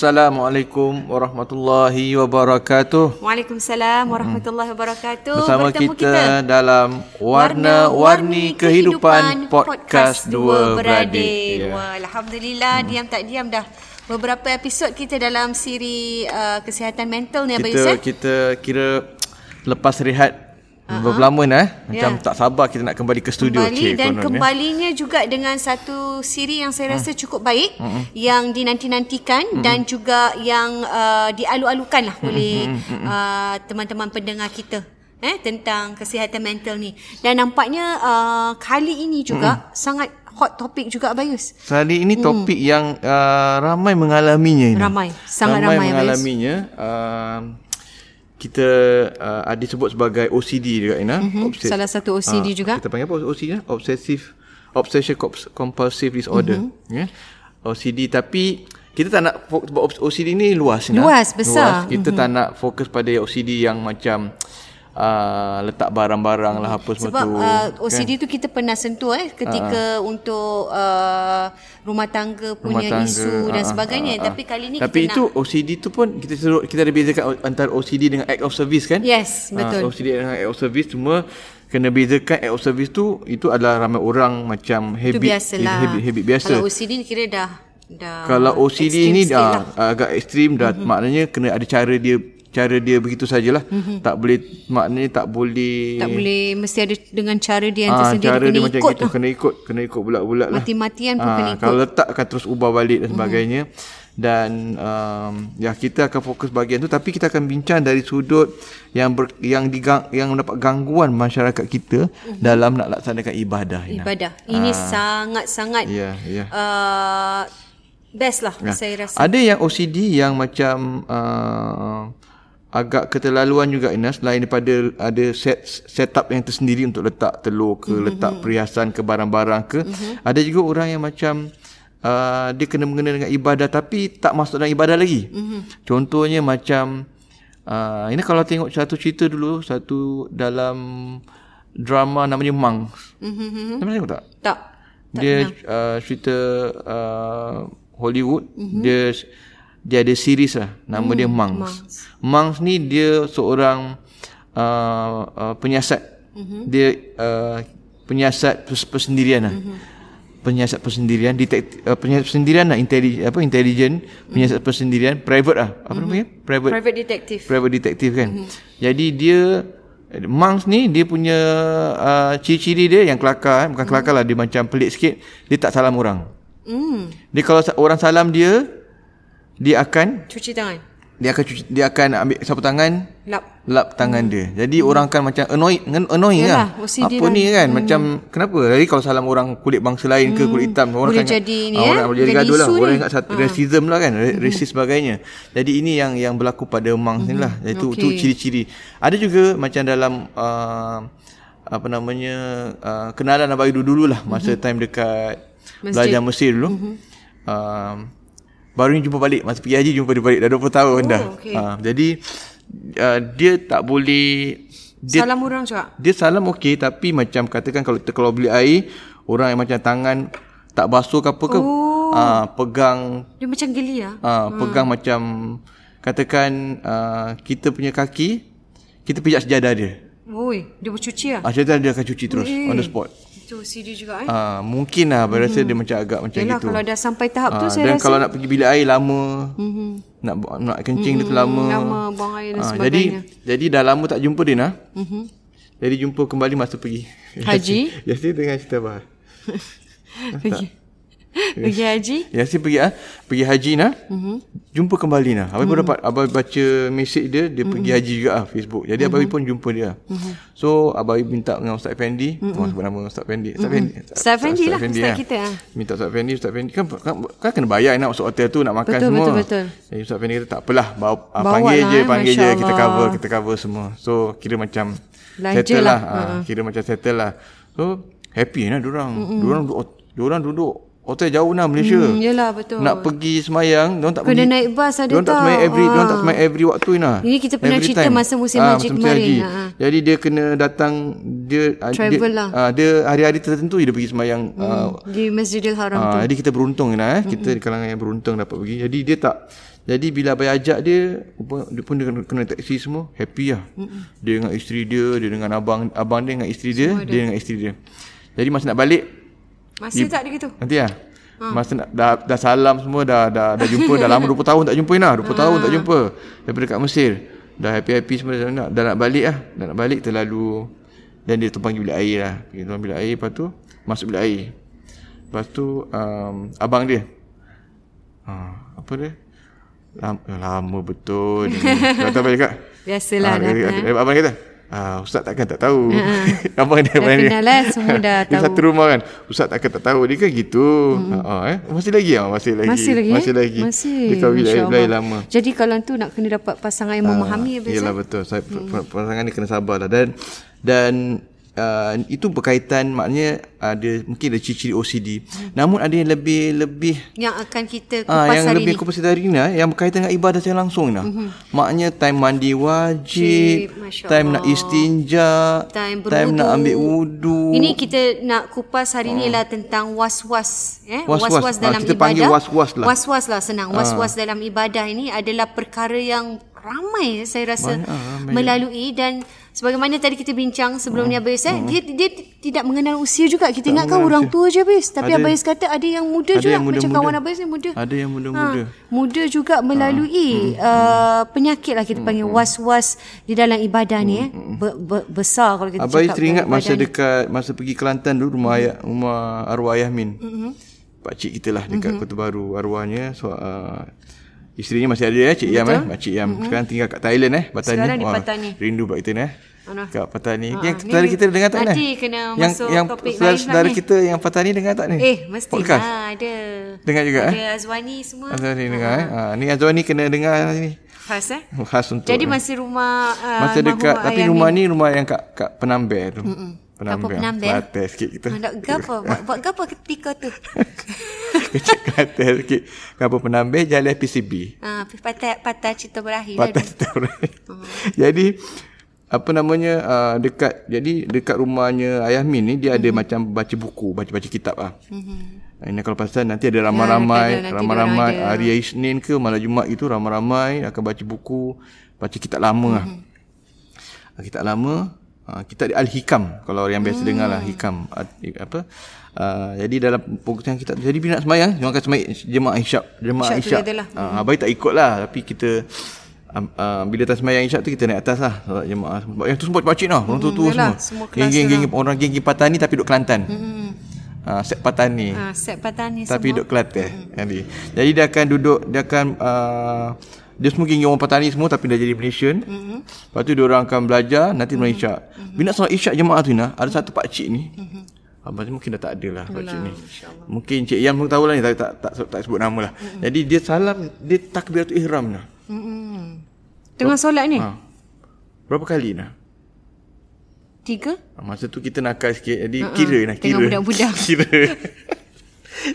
Assalamualaikum warahmatullahi wabarakatuh. Waalaikumsalam warahmatullahi wabarakatuh. Bersama Bertemu kita, dalam Warna-Warni Kehidupan Podcast Dua Beradik. Ya. Wah, Alhamdulillah diam tak diam dah beberapa episod kita dalam siri uh, kesihatan mental ni Abang Kita Yusuf. kita kira lepas rehat uh-huh. berapa lama nah, macam Ya. tak sabar kita nak kembali ke studio kembali cik, dan konon, ya. kembalinya juga dengan satu siri yang saya Hmm. rasa cukup baik yang dinanti-nantikan dan juga yang uh, dialu-alukan lah oleh uh, teman-teman pendengar kita eh tentang kesihatan mental ni dan nampaknya uh, kali ini juga sangat hot topik juga Abayus Kali ini topik yang uh, ramai mengalaminya ini. Hmm. Ramai, sangat ramai, Abayus. mengalaminya. Uh, kita uh, ada sebut sebagai OCD juga Ina. Mhm, salah satu OCD juga. Kita panggil apa OCD ya? Obsessive Obsession Comp- Compulsive Disorder. Mhm. Ya. OCD tapi kita tak nak fokus sebab OCD ni luas Ina. Luas, besar. Luas. Kita tak nak fokus pada OCD yang macam uh, letak barang-barang lah apa semua sebab tu. uh, OCD tu kita pernah sentuh eh ketika untuk uh, rumah tangga punya rumah tangga, isu dan ah, sebagainya ah, ah. tapi kali ni Tapi kita itu nak OCD tu pun kita suruh kita ada bezakan antara OCD dengan act of service kan? Yes, betul. Ah, OCD dengan act of service cuma kena bezakan act of service tu itu adalah ramai orang macam itu habit biasalah. habit, habit biasa. Kalau OCD ni kira dah dah Kalau OCD ni dah lah. agak ekstrim dah mm-hmm. maknanya kena ada cara dia cara dia begitu sajalah. Mm-hmm. Tak boleh maknanya tak boleh tak boleh mesti ada dengan cara dia yang ah, tersendiri cara kena dia macam ikut gitu lah. kena ikut kena ikut bulat-bulat lah. Mati-matian pun Ah, kena ikut. Mhm. Kalau letak akan terus ubah balik dan sebagainya. Dan um, ya kita akan fokus bahagian tu tapi kita akan bincang dari sudut yang ber, yang digang, yang mendapat gangguan masyarakat kita dalam nak laksanakan ibadah. Ina. Mhm. Ibadah. Ini sangat-sangat Ya, ya. uh, best lah Ya. saya rasa. Ada yang OCD yang macam uh, agak keterlaluan juga Ina selain daripada ada set setup yang tersendiri untuk letak telur ke mm-hmm. letak perhiasan ke barang-barang ke mm-hmm. ada juga orang yang macam uh, dia kena mengena dengan ibadah tapi tak masuk dalam ibadah lagi. Mm-hmm. Contohnya macam uh, ini kalau tengok satu cerita dulu satu dalam drama namanya Monks. Mm-hmm. Tengok tak? Tak. dia uh, cerita uh, Hollywood mm-hmm. dia dia ada series lah nama mm, dia Monks. Monks. Monks ni dia seorang uh, uh, penyiasat. Mm-hmm. Dia uh, penyiasat pers- persendirian lah. Mm-hmm. Penyiasat persendirian, detektif uh, penyiasat persendirian lah, intelligent apa intelligent, penyiasat persendirian, private lah. Apa mm-hmm. namanya? Private Private detective. private detective kan. Mm-hmm. Jadi dia Monks ni dia punya uh, ciri-ciri dia yang kelakar eh. bukan kelakar lah dia macam pelik sikit dia tak salam orang. Hmm. Dia kalau orang salam dia dia akan Cuci tangan. dia akan cuci, dia akan ambil sapu tangan Lap. lap tangan dia. Jadi orang akan macam annoying annoying Yalah, lah. OCD Apa lah. ni kan macam kenapa? Jadi kalau salam orang kulit bangsa lain ke kulit hitam orang Boleh jadi ni, ah, orang boleh jadi gaduh lah. Orang ingat satu racism lah kan, racist sebagainya. Jadi ini yang yang berlaku pada monks ni lah. Iaitu Okey. tu ciri-ciri. Ada juga macam dalam uh, apa namanya uh, kenalan abang dulu lah masa time dekat Masjid. belajar Mesir dulu. Um, baru ni jumpa balik masa pergi haji jumpa dia balik dah 20 tahun dah. okey. Ah, jadi uh, dia tak boleh dia Salam orang juga. dia salam okey tapi macam katakan kalau kita kalau beli air orang yang macam tangan tak basuh ke apa ke Oh. ah pegang Dia macam geli lah. ah pegang macam katakan ah, kita punya kaki kita pijak sejadah dia. Oi, dia bercuci lah. Ah sejadah dia akan cuci terus on the spot. Itu OCD juga eh. Ah mungkin lah hmm. rasa dia macam agak macam Yalah, gitu. kalau dah sampai tahap tu Ah, saya dan rasa kalau nak pergi bilik air lama. Mm-hmm. Nak nak kencing mm-hmm. dia tu lama. lama buang air dan Ah, sebagainya. jadi jadi dah lama tak jumpa dia nah. Mm-hmm. Jadi jumpa kembali masa pergi Haji? Yasin dengan cerita apa? pergi. Pergi haji. Yasin pergi ah pergi haji nah. Mm-hmm. Jumpa kembali nah. Abang mm-hmm. pun dapat abang baca mesej dia dia mm-hmm. pergi haji juga ah Facebook. Jadi mm-hmm. abang pun jumpa dia. Mm-hmm. So abang minta dengan Ustaz Effendi, mm-hmm. oh, sebut nama Ustaz Effendi. Ustaz Effendi. Ustaz Effendi lah, Ustaz ah. kita, ah. Minta Ustaz Effendi, Ustaz Effendi kan, kan, kan kena bayar nak masuk hotel tu nak makan Betul, semua. betul, betul. Jadi Ustaz Effendi kata tak apalah, bawa, ah, Bawa panggil lah, je, eh, panggil je kita cover, kita cover semua. So kira macam Belanja settle lah. lah. Ah, kira macam settle lah. So happy diorang. Mm-hmm. Diorang duduk diorang duduk Hotel jauh nah Malaysia. Hmm, yelah betul. Nak pergi semayang, diorang tak Kena pergi. naik bas ada Diorang tak tau. semayang every, Ah. diorang tak semayang every waktu nah. Ini kita pernah Every cerita time. masa musim Ah, haji kemarin. haji. Ah. Jadi dia kena datang dia ah, Travel dia, lah. ah, dia hari-hari tertentu dia pergi semayang ah, Di Masjidil Haram tu. Ah, jadi kita beruntung lah eh. Kita di kalangan yang beruntung dapat pergi. Jadi dia tak jadi bila abang ajak dia dia pun dia kena, kena taksi semua happy lah. Mm-mm. Dia dengan isteri dia, dia dengan abang abang dia dengan isteri dia, dia dengan isteri dia. Jadi masa nak balik Masih tak dia gitu? nanti lah. Masa nak, dah, dah salam semua dah dah dah jumpa. Dah lama 20 tahun tak jumpa lah 20 tahun tak jumpa. Daripada kat Mesir. Dah happy-happy semua dah nak dah nak balik lah. Dah nak balik terlalu dan dia tumpang bilik air lah. Pergi tumpang bilik air lepas tu masuk bilik air. Lepas tu um, abang dia. Ha, apa dia? Lama, lama betul dia kata apa cakap? Biasalah Ah, dah. dia- eh. dia- abang kata Ah, Ustaz takkan tak tahu. abang dia Dah abang dia. kenal lah, semua dah Dia tahu. satu rumah kan. Ustaz takkan tak tahu. Dia kan gitu. Ha, eh? Masih lagi ah, masih lagi. Masih lagi Masih eh? lagi. Masih. Dia kahwin Allah. belai lama. Jadi kalau tu nak kena dapat pasangan yang memahami Ah, habis. Yelah eh? betul. Saya hmm. pasangan ni kena sabar lah dan dan uh, itu berkaitan maknanya ada mungkin ada ciri-ciri OCD. Hmm. Namun ada yang lebih lebih Yang akan kita kupas Ah, yang hari lebih kupas hari ni ah, yang berkaitan dengan ibadah secara langsung ni. Mm-hmm. Maknanya time mandi wajib, Masya time nak istinja, Time time nak ambil wudu. Ini kita nak kupas hari ni lah tentang was-was. Eh? Oh. Was-was. Ah, dalam kita ibadah. panggil was-was lah. Ah. Was-was lah senang. Was-was dalam ibadah ini adalah perkara yang ramai saya rasa Banyak, ah, ramai. melalui dan sebagaimana tadi kita bincang sebelum Hmm. ni Abayus eh dia dia tidak mengenal usia juga kita ingatkan orang tua je Abayus tapi Ada- Abayus kata ada yang muda ada juga yang macam muda-muda. kawan Abayus ni muda Ada yang muda-muda. Ha, muda juga melalui Hmm. uh, penyakit lah kita panggil was-was di dalam ibadah ni eh Be- be- besar kalau kita Abai cakap teringat masa ni. dekat masa pergi Kelantan dulu rumah ayah, rumah arwah ayah Min. Mm-hmm. Pak cik kita lah dekat Kota Baru arwahnya so uh, isterinya masih ada eh Cik Yam eh Mak Cik Yam. Sekarang tinggal kat Thailand eh. Mm-hmm. Sekarang di Patani. Rindu buat kita ni eh. Mana? Kat Patani. Ha, yang saudara kita dengar tak nanti ni? kena yang, masuk yang topik saudara, lain saudara pula ni. kita yang Patani dengar tak ni? Eh, mesti Podcast. lah ada. Dengar juga ada eh. Ada Azwani semua. Azwani dengar eh. Ha, ni Azwani kena dengar ni. Khas eh. Khas untuk Jadi masih rumah uh, Masa dekat tapi rumah ni rumah yang kat kat Penamber tu. Apa Penamber? Kelantan sikit kita. Nak gapa? Buat, buat gapa ketika tu? Kecil Kelantan sikit. Kapal Penamber jalan PCB. Ah, patah patah cerita berakhir. lah Patah kita Jadi apa namanya uh, dekat jadi dekat rumahnya Ayah Min ni dia ada Mhm. macam baca buku, baca-baca kitab ah. Mm-hmm. Ini kalau pasal nanti ada ramai-ramai, nanti ramai-ramai hari Isnin ke malam Jumaat itu ramai-ramai akan baca buku, baca kitab lama ah. Mhm. Ah, Kitab lama ah, kitab Al-Hikam. Kalau yang biasa dengar Hmm. lah Hikam. Ah, apa? Uh, jadi dalam pengurusan kita jadi bila nak semayang dia akan semayang jemaah isyak jemaah Isyak isyak lah. uh, abai tak ikut lah tapi kita um, uh, bila tak semayang isyak tu kita naik atas lah. Solat jemaah semua yang tu semua pakcik lah orang tua-tua yalah, semua, semua kelas geng-geng geng, orang geng-geng Patani tapi duduk Kelantan. Hmm. uh, set Patani. Ah, set patani tapi semua. duduk Kelantan jadi jadi dia akan duduk dia akan uh, dia semua geng orang Patani semua tapi dah jadi Malaysian. Mm-hmm. Lepas tu dia orang akan belajar nanti mm-hmm. isyak. Mm-hmm. Bila nak solat isyak jemaah tu nah, ada satu pak cik ni. Mm-hmm. Abang ni mungkin dah tak ada lah pak cik ni. Mungkin Cik Yam pun tahu lah ni tak tak, tak, tak, tak sebut nama lah. Mm-hmm. Jadi dia salam dia takbiratul ihram nah. Tengah solat ni? Ha. Berapa kali nah? Tiga? Ah, Masa tu kita nakal sikit Jadi uh-uh. kira nak kira Tengah budak-budak. Kira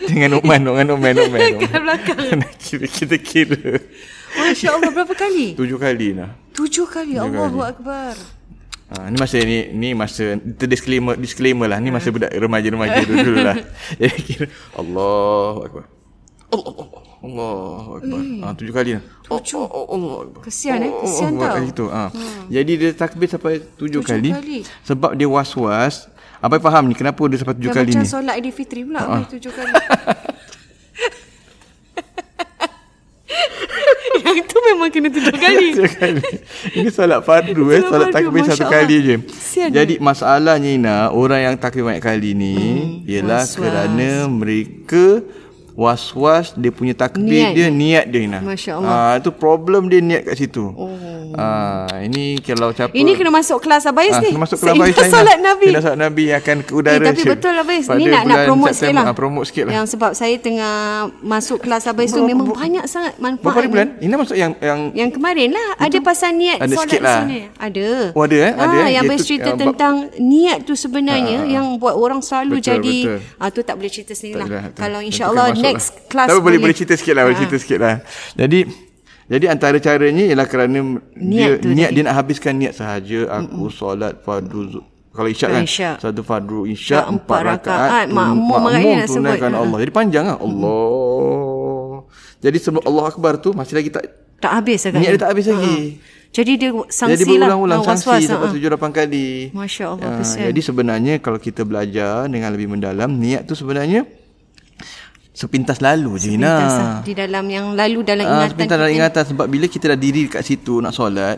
Dengan Ukman Dengan Ukman Ukman Kat belakang. Kita kira Masya Allah berapa kali? Tujuh kali lah Tujuh kali. Allahu Akbar. Ha, ni masa ni ni masa disclaimer disclaimer lah ni masa budak remaja-remaja dulu, dulu lah. Jadi kira Allahu akbar. Allah Allah Allahu akbar. Ha, tujuh kali lah. Tujuh. Oh, oh, oh, Allah akbar. Kesian, eh? Kesian akbar. tau. Itu, ha. Jadi dia takbir sampai tujuh, Tujuh kali, kali. sebab dia was-was. Apa faham ni kenapa dia sampai tujuh Dah kali macam ni? solat Aidilfitri pula uh tujuh kali. Yang tu memang kena tujuh kali. Tujuh kali. Ini solat fardu eh, Solat takbir Masya satu Allah. kali je. Kesian Jadi masalahnya Ina, orang yang takbir banyak kali ni ialah was-was. kerana mereka was-was dia punya takbir Niat dia niat dia Ina. Masya Allah. Ah itu problem dia niat kat situ. Oh. Ah, ini kalau siapa Ini kena masuk kelas Abayus Ah, ni. kena masuk kelas Abayus China. solat Nabi. Kena solat Nabi akan ke udara. Eh, tapi betul. Pada Ni nak nak promote sikit lah. Ah, promote sikit lah. Yang sebab saya tengah masuk kelas Abayus tu memang banyak sangat manfaat. Berapa bulan? Ini masuk yang yang Yang kemarin lah ada pasal niat Ada solat lah. sana. Ada. Oh, ada, eh? Ada, eh? yang Abayus cerita tentang niat tu sebenarnya yang buat orang selalu Betul, jadi betul. ah tu tak boleh cerita sendiri Tak lah. Kalau insya-Allah next lah. class Tapi boleh boleh cerita sikit lah, boleh cerita sikit lah. Jadi jadi antara caranya ialah kerana Niat dia niat tadi. dia nak habiskan niat sahaja aku solat fardu kalau isyak kan Isyak. satu fardu isyak Ah, empat empat rakaat rakaat, makmum sebut. tunaikan Ah. Allah. Jadi panjang lah. Allah. Jadi sebelum Allah Akbar tu masih lagi tak tak habis agaknya. niat dia tak habis lagi. Jadi dia sangsi Jadi lah. berulang-ulang Ah, sangsi sampai ah. tujuh lapan kali. Masya Allah, Ah, kesian. jadi sebenarnya kalau kita belajar dengan lebih mendalam, niat tu sebenarnya sepintas lalu je Ina. Pintas lah. Di dalam yang lalu dalam Ah, ingatan sepintas dalam ingatan sebab bila kita dah diri kat situ nak solat,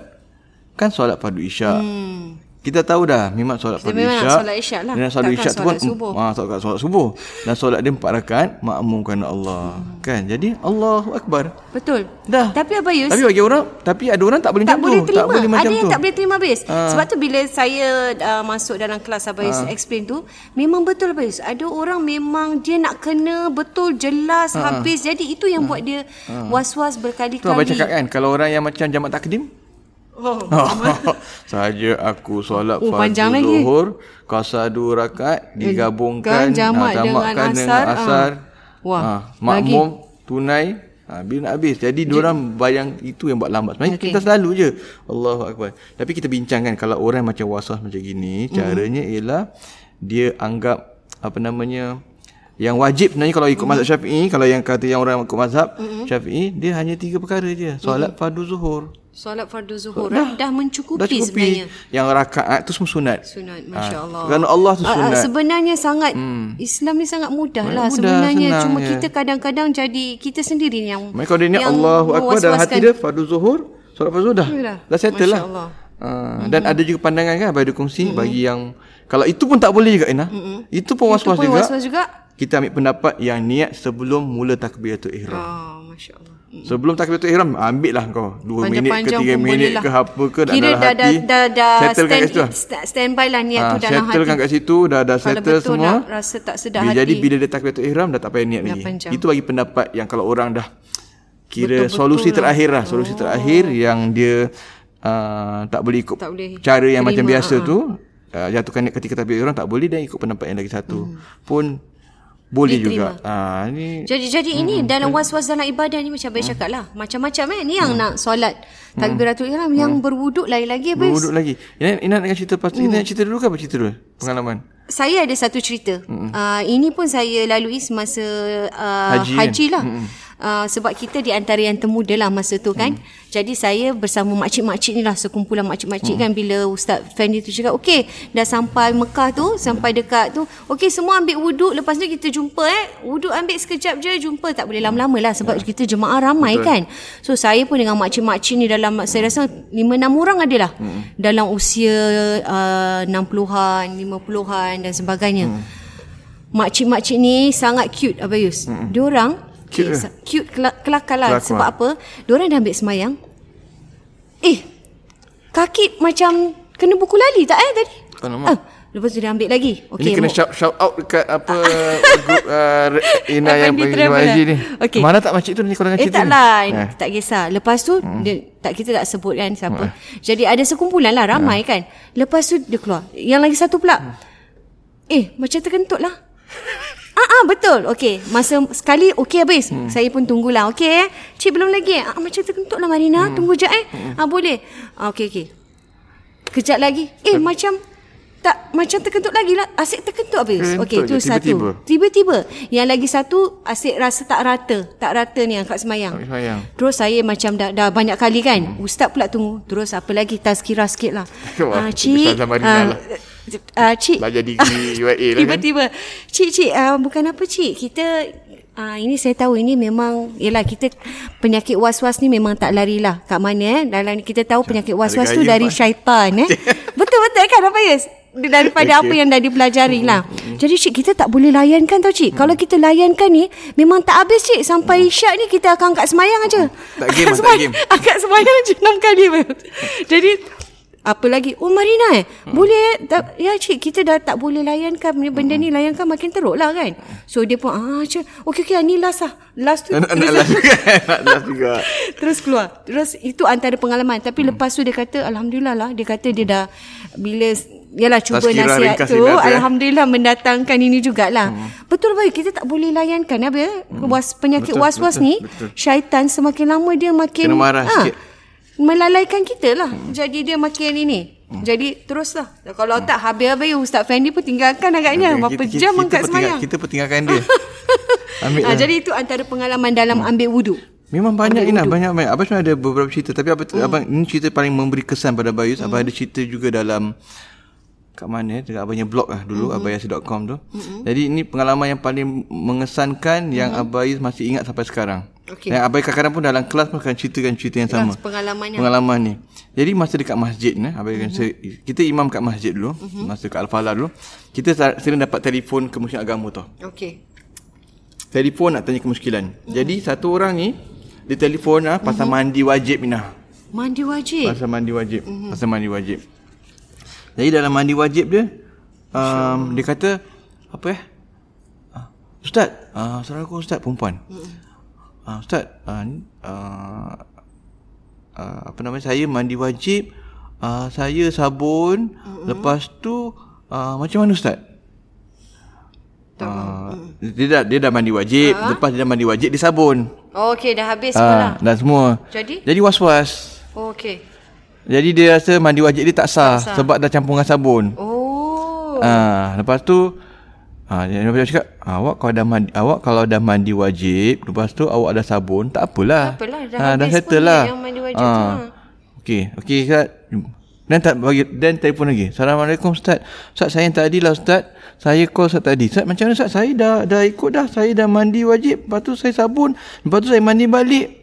kan solat fardu isyak. Hmm. Kita tahu dah memang solat nak isyak. solat isyak lah. Dan solat isyak tu solat pun subuh. ah solat solat subuh. Dan solat dia empat rakaat makmum kerana Allah. Hmm. Kan? Jadi Allahu akbar. Betul. Dah. Tapi Abayus Tapi bagi orang, tapi ada orang tak boleh tak macam boleh tu. terima. Tak boleh macam Ada yang tu. tak boleh terima Abayus. Ah. Sebab tu bila saya uh, masuk dalam kelas Abayus explain tu, memang betul Abayus. Ada orang memang dia nak kena betul jelas habis. Jadi itu yang buat dia was-was Tu berkali-kali. abang cakap kan Kalau orang yang macam jamak takdim Oh. Sahaja aku solat Oh, fardu lagi. zuhur Qasar dua rakaat Digabungkan Kan, jamak ah, dengan jamakkan asar, ah. asar. Wah, ah, Makmum Tunai ha, Bila nak habis. Jadi diorang bayang Itu yang buat lambat. Sebenarnya Okey. kita selalu je. Allahu Akbar. Tapi kita bincangkan Kalau orang macam waswas macam gini Caranya ialah Dia anggap Apa namanya yang wajib sebenarnya kalau ikut mazhab Syafi'i, kalau yang kata yang orang ikut mazhab Syafi'i, dia hanya tiga perkara je. Solat fardu zuhur, Solat fardu zuhur dah, dah mencukupi Dah cukupi. sebenarnya. Yang rakaat tu semua sunat. Sunat, Ah, Masya Allah. Kerana Allah tu Ah, ah, sunat. sebenarnya sangat Islam ni sangat mudah lah Mudah, sebenarnya senang, cuma ya. kita kadang-kadang jadi kita sendiri yang Mereka dia yang Allahu Akbar dalam hati dia fardu zuhur, solat fardu dah. Yalah. Dah settle lah. Ah, dan ada juga pandangan kan bagi kongsi bagi yang kalau itu pun tak boleh juga Ina. Itu pun was-was Itu pun juga. was-was juga. Kita ambil pendapat yang niat sebelum mula takbiratul ihram. Ah, Masya Allah. Sebelum takbiratul ihram ambil lah kau 2 minit ke Panjang-panjang 3 pun minit lah. ke apa ke Kira dalam dah, hati. dah, dah, dah Settlekan stand, kat situ lah. st- standby lah niat Ah, tu dalam hati. settlekan kat situ dah dah Kalau settle betul semua. nak rasa tak sedar hati. Jadi bila dia takbiratul ihram dah tak payah niat Dah lagi. panjang. Itu bagi pendapat yang kalau orang dah kira Betul-betul solusi lah. terakhir lah, solusi terakhir yang dia uh, tak boleh ikut Tak boleh cara yang macam terima, biasa ah. tu uh, jatuhkan niat ketika takbiratul ihram tak boleh dan ikut pendapat yang lagi satu. Pun boleh Diterima. juga. Ah ni Jadi jadi ini dalam was-was dalam ibadah ni macam Abang cakap lah. Macam-macam eh. Ni yang nak solat takbiratul ihram yang berwuduk lain lagi Abang. berwuduk lagi. Ina Ina nak cerita pasti kita nak cerita dulu ke apa cerita dulu? Pengalaman. Saya ada satu cerita. Uh, ini pun saya lalui semasa uh, Haji haji, kan? lah. Uh, sebab kita di antara yang termuda lah masa tu kan. Jadi saya bersama makcik-makcik ni lah sekumpulan makcik-makcik kan bila Ustaz Fendi tu cakap okey dah sampai Mekah tu sampai dekat tu okey semua ambil wuduk lepas tu kita jumpa eh wuduk ambil sekejap je jumpa tak boleh lama-lama lah sebab kita jemaah ramai kan. So saya pun dengan makcik-makcik ni dalam saya rasa 5 6 orang adalah dalam usia uh, 60-an, 50-an dan sebagainya. Makcik-makcik ni sangat cute Abayus. Hmm. Diorang Cute ke? cute kelak, kelakar lah. Kelakar. Sebab apa? Diorang dah ambil semayang. Eh, kaki macam kena buku lali tak eh tadi? Alamak. Ah, lepas tu dia ambil lagi. Okay. Ini kena shout, shout out dekat apa group uh, Ina yang pergi haji ni. Okey. Mana tak makcik tu ni korang Eh cerita tak ni? lah Eh. Tak kisah Lepas tu dia, tak Kita tak sebut kan Siapa Jadi ada sekumpulan lah Ramai kan Lepas tu dia keluar Yang lagi satu pula Eh macam terkentut lah Ah, ah betul. Okey, masa sekali okey habis. Hmm. Saya pun tunggulah. Okey eh. Cik belum lagi. Ah macam terkentut lah Marina. Hmm. Tunggu jap eh. Hmm. Ah boleh. Ah okey okey. Kejap lagi. Eh macam tak macam terkentut lagi lah. Asyik terkentut habis. Terkentut Okey, tu tiba-tiba. satu. Tiba-tiba. Yang lagi satu asyik rasa tak rata. Tak rata ni angkat semayang. Tak sayang. Terus saya macam dah, dah banyak kali kan. Ustaz pula tunggu. Terus apa lagi tazkirah sikit lah. Wah, Ah, cik. Ah, lah. Ah, cik. Belajar degree UAA lah kan. Tiba-tiba. Cik, cik. Uh, bukan apa cik. Kita Ah ini saya tahu ini memang yalah kita penyakit was-was ni memang tak larilah kat mana eh dalam kita tahu penyakit was-was tu dari syaitan eh betul betul kan apa Yus daripada okay. apa yang dah dipelajari lah. Jadi cik kita tak boleh layankan tau cik. Kalau kita layankan ni memang tak habis cik sampai syak ni kita akan angkat semayang aja. Tak game, Angkat tak game. Angkat semayang je enam kali. Jadi apa lagi? Oh Marina eh. Boleh eh? Tak, ya cik kita dah tak boleh layankan benda, benda ni layankan makin teruk lah kan. So dia pun ah cik okey okey ni last lah. Last tu. Nak nak last juga. Nak last juga. Terus keluar. Terus itu antara pengalaman. Tapi hmm. lepas tu dia kata alhamdulillah lah dia kata dia dah bila Yalah cuba Tazkirah nasihat tu kata, eh. Alhamdulillah mendatangkan ini jugalah hmm. Betul baik Kita tak boleh layankan apa, ya? was, Penyakit Betul, was-was betul, ni betul. Syaitan semakin lama dia makin Kena marah ah, sikit. Melalaikan kita lah hmm. Jadi dia makin ini hmm. Jadi teruslah Kalau tak habis-habis Ustaz Fendi pun tinggalkan agaknya Okay, Berapa kita- jam kita angkat semayang Kita pertinggalkan dia. Ambil lah. Jadi itu antara pengalaman Dalam ambil wuduk Memang banyak Ina, banyak banyak. Abang sebenarnya ada beberapa cerita tapi abang, hmm. abang ini cerita paling memberi kesan pada Bayus. Hmm. Abang ada cerita juga dalam kat mana dekat abangnya blog lah dulu hmm. abayas.com tu. Hmm. Jadi ini pengalaman yang paling mengesankan yang Abayus masih ingat sampai sekarang. Okey. Dan Abai kadang-kadang pun dalam kelas pun akan ceritakan cerita yang sama. Pengalamannya Pengalaman ni. Jadi masa dekat masjid ni, Abai akan se- kita imam kat masjid dulu, masa kat Al-Falah dulu, kita sering dapat telefon kemusyrikan agama tu. Okey Telefon nak tanya kemusykilan. Jadi satu orang ni dia telefon ah pasal mandi wajib Minah. Mandi wajib Pasal mandi wajib. Mm-hmm. Pasal mandi wajib. Jadi dalam mandi wajib dia um, dia kata apa eh? Ah, Ustaz, uh, Assalamualaikum Ustaz perempuan. Uh, Ustaz, uh, uh, uh, apa namanya saya mandi wajib, uh, saya sabun, mm-hmm. lepas tu uh, macam mana Ustaz? Uh, dia dah dia dah mandi wajib, uh-huh. lepas dia dah mandi wajib dia sabun. Oh, Okey dah habis sekolah Ah, dan semua. Jadi? Jadi was-was. oh, Okey Jadi dia rasa mandi wajib dia tak sah, tak sah. sebab dah campur dengan sabun. Oh Ah, lepas tu ah dia dia cakap, awak kalau dah mandi awak kalau dah mandi wajib, lepas tu awak ada sabun, tak apalah. Tak apalah, dah Ah, dah settle lah. yang mandi wajib tu, ha. Okey, okey Ustaz. Dan tak bagi dan telefon lagi. Assalamualaikum Ustaz. Ustaz saya yang tadi lah Ustaz. Saya call Ustaz tadi. Ustaz macam mana Ustaz? Saya dah dah ikut dah. Saya dah mandi wajib. Lepas tu saya sabun. Lepas tu saya mandi balik.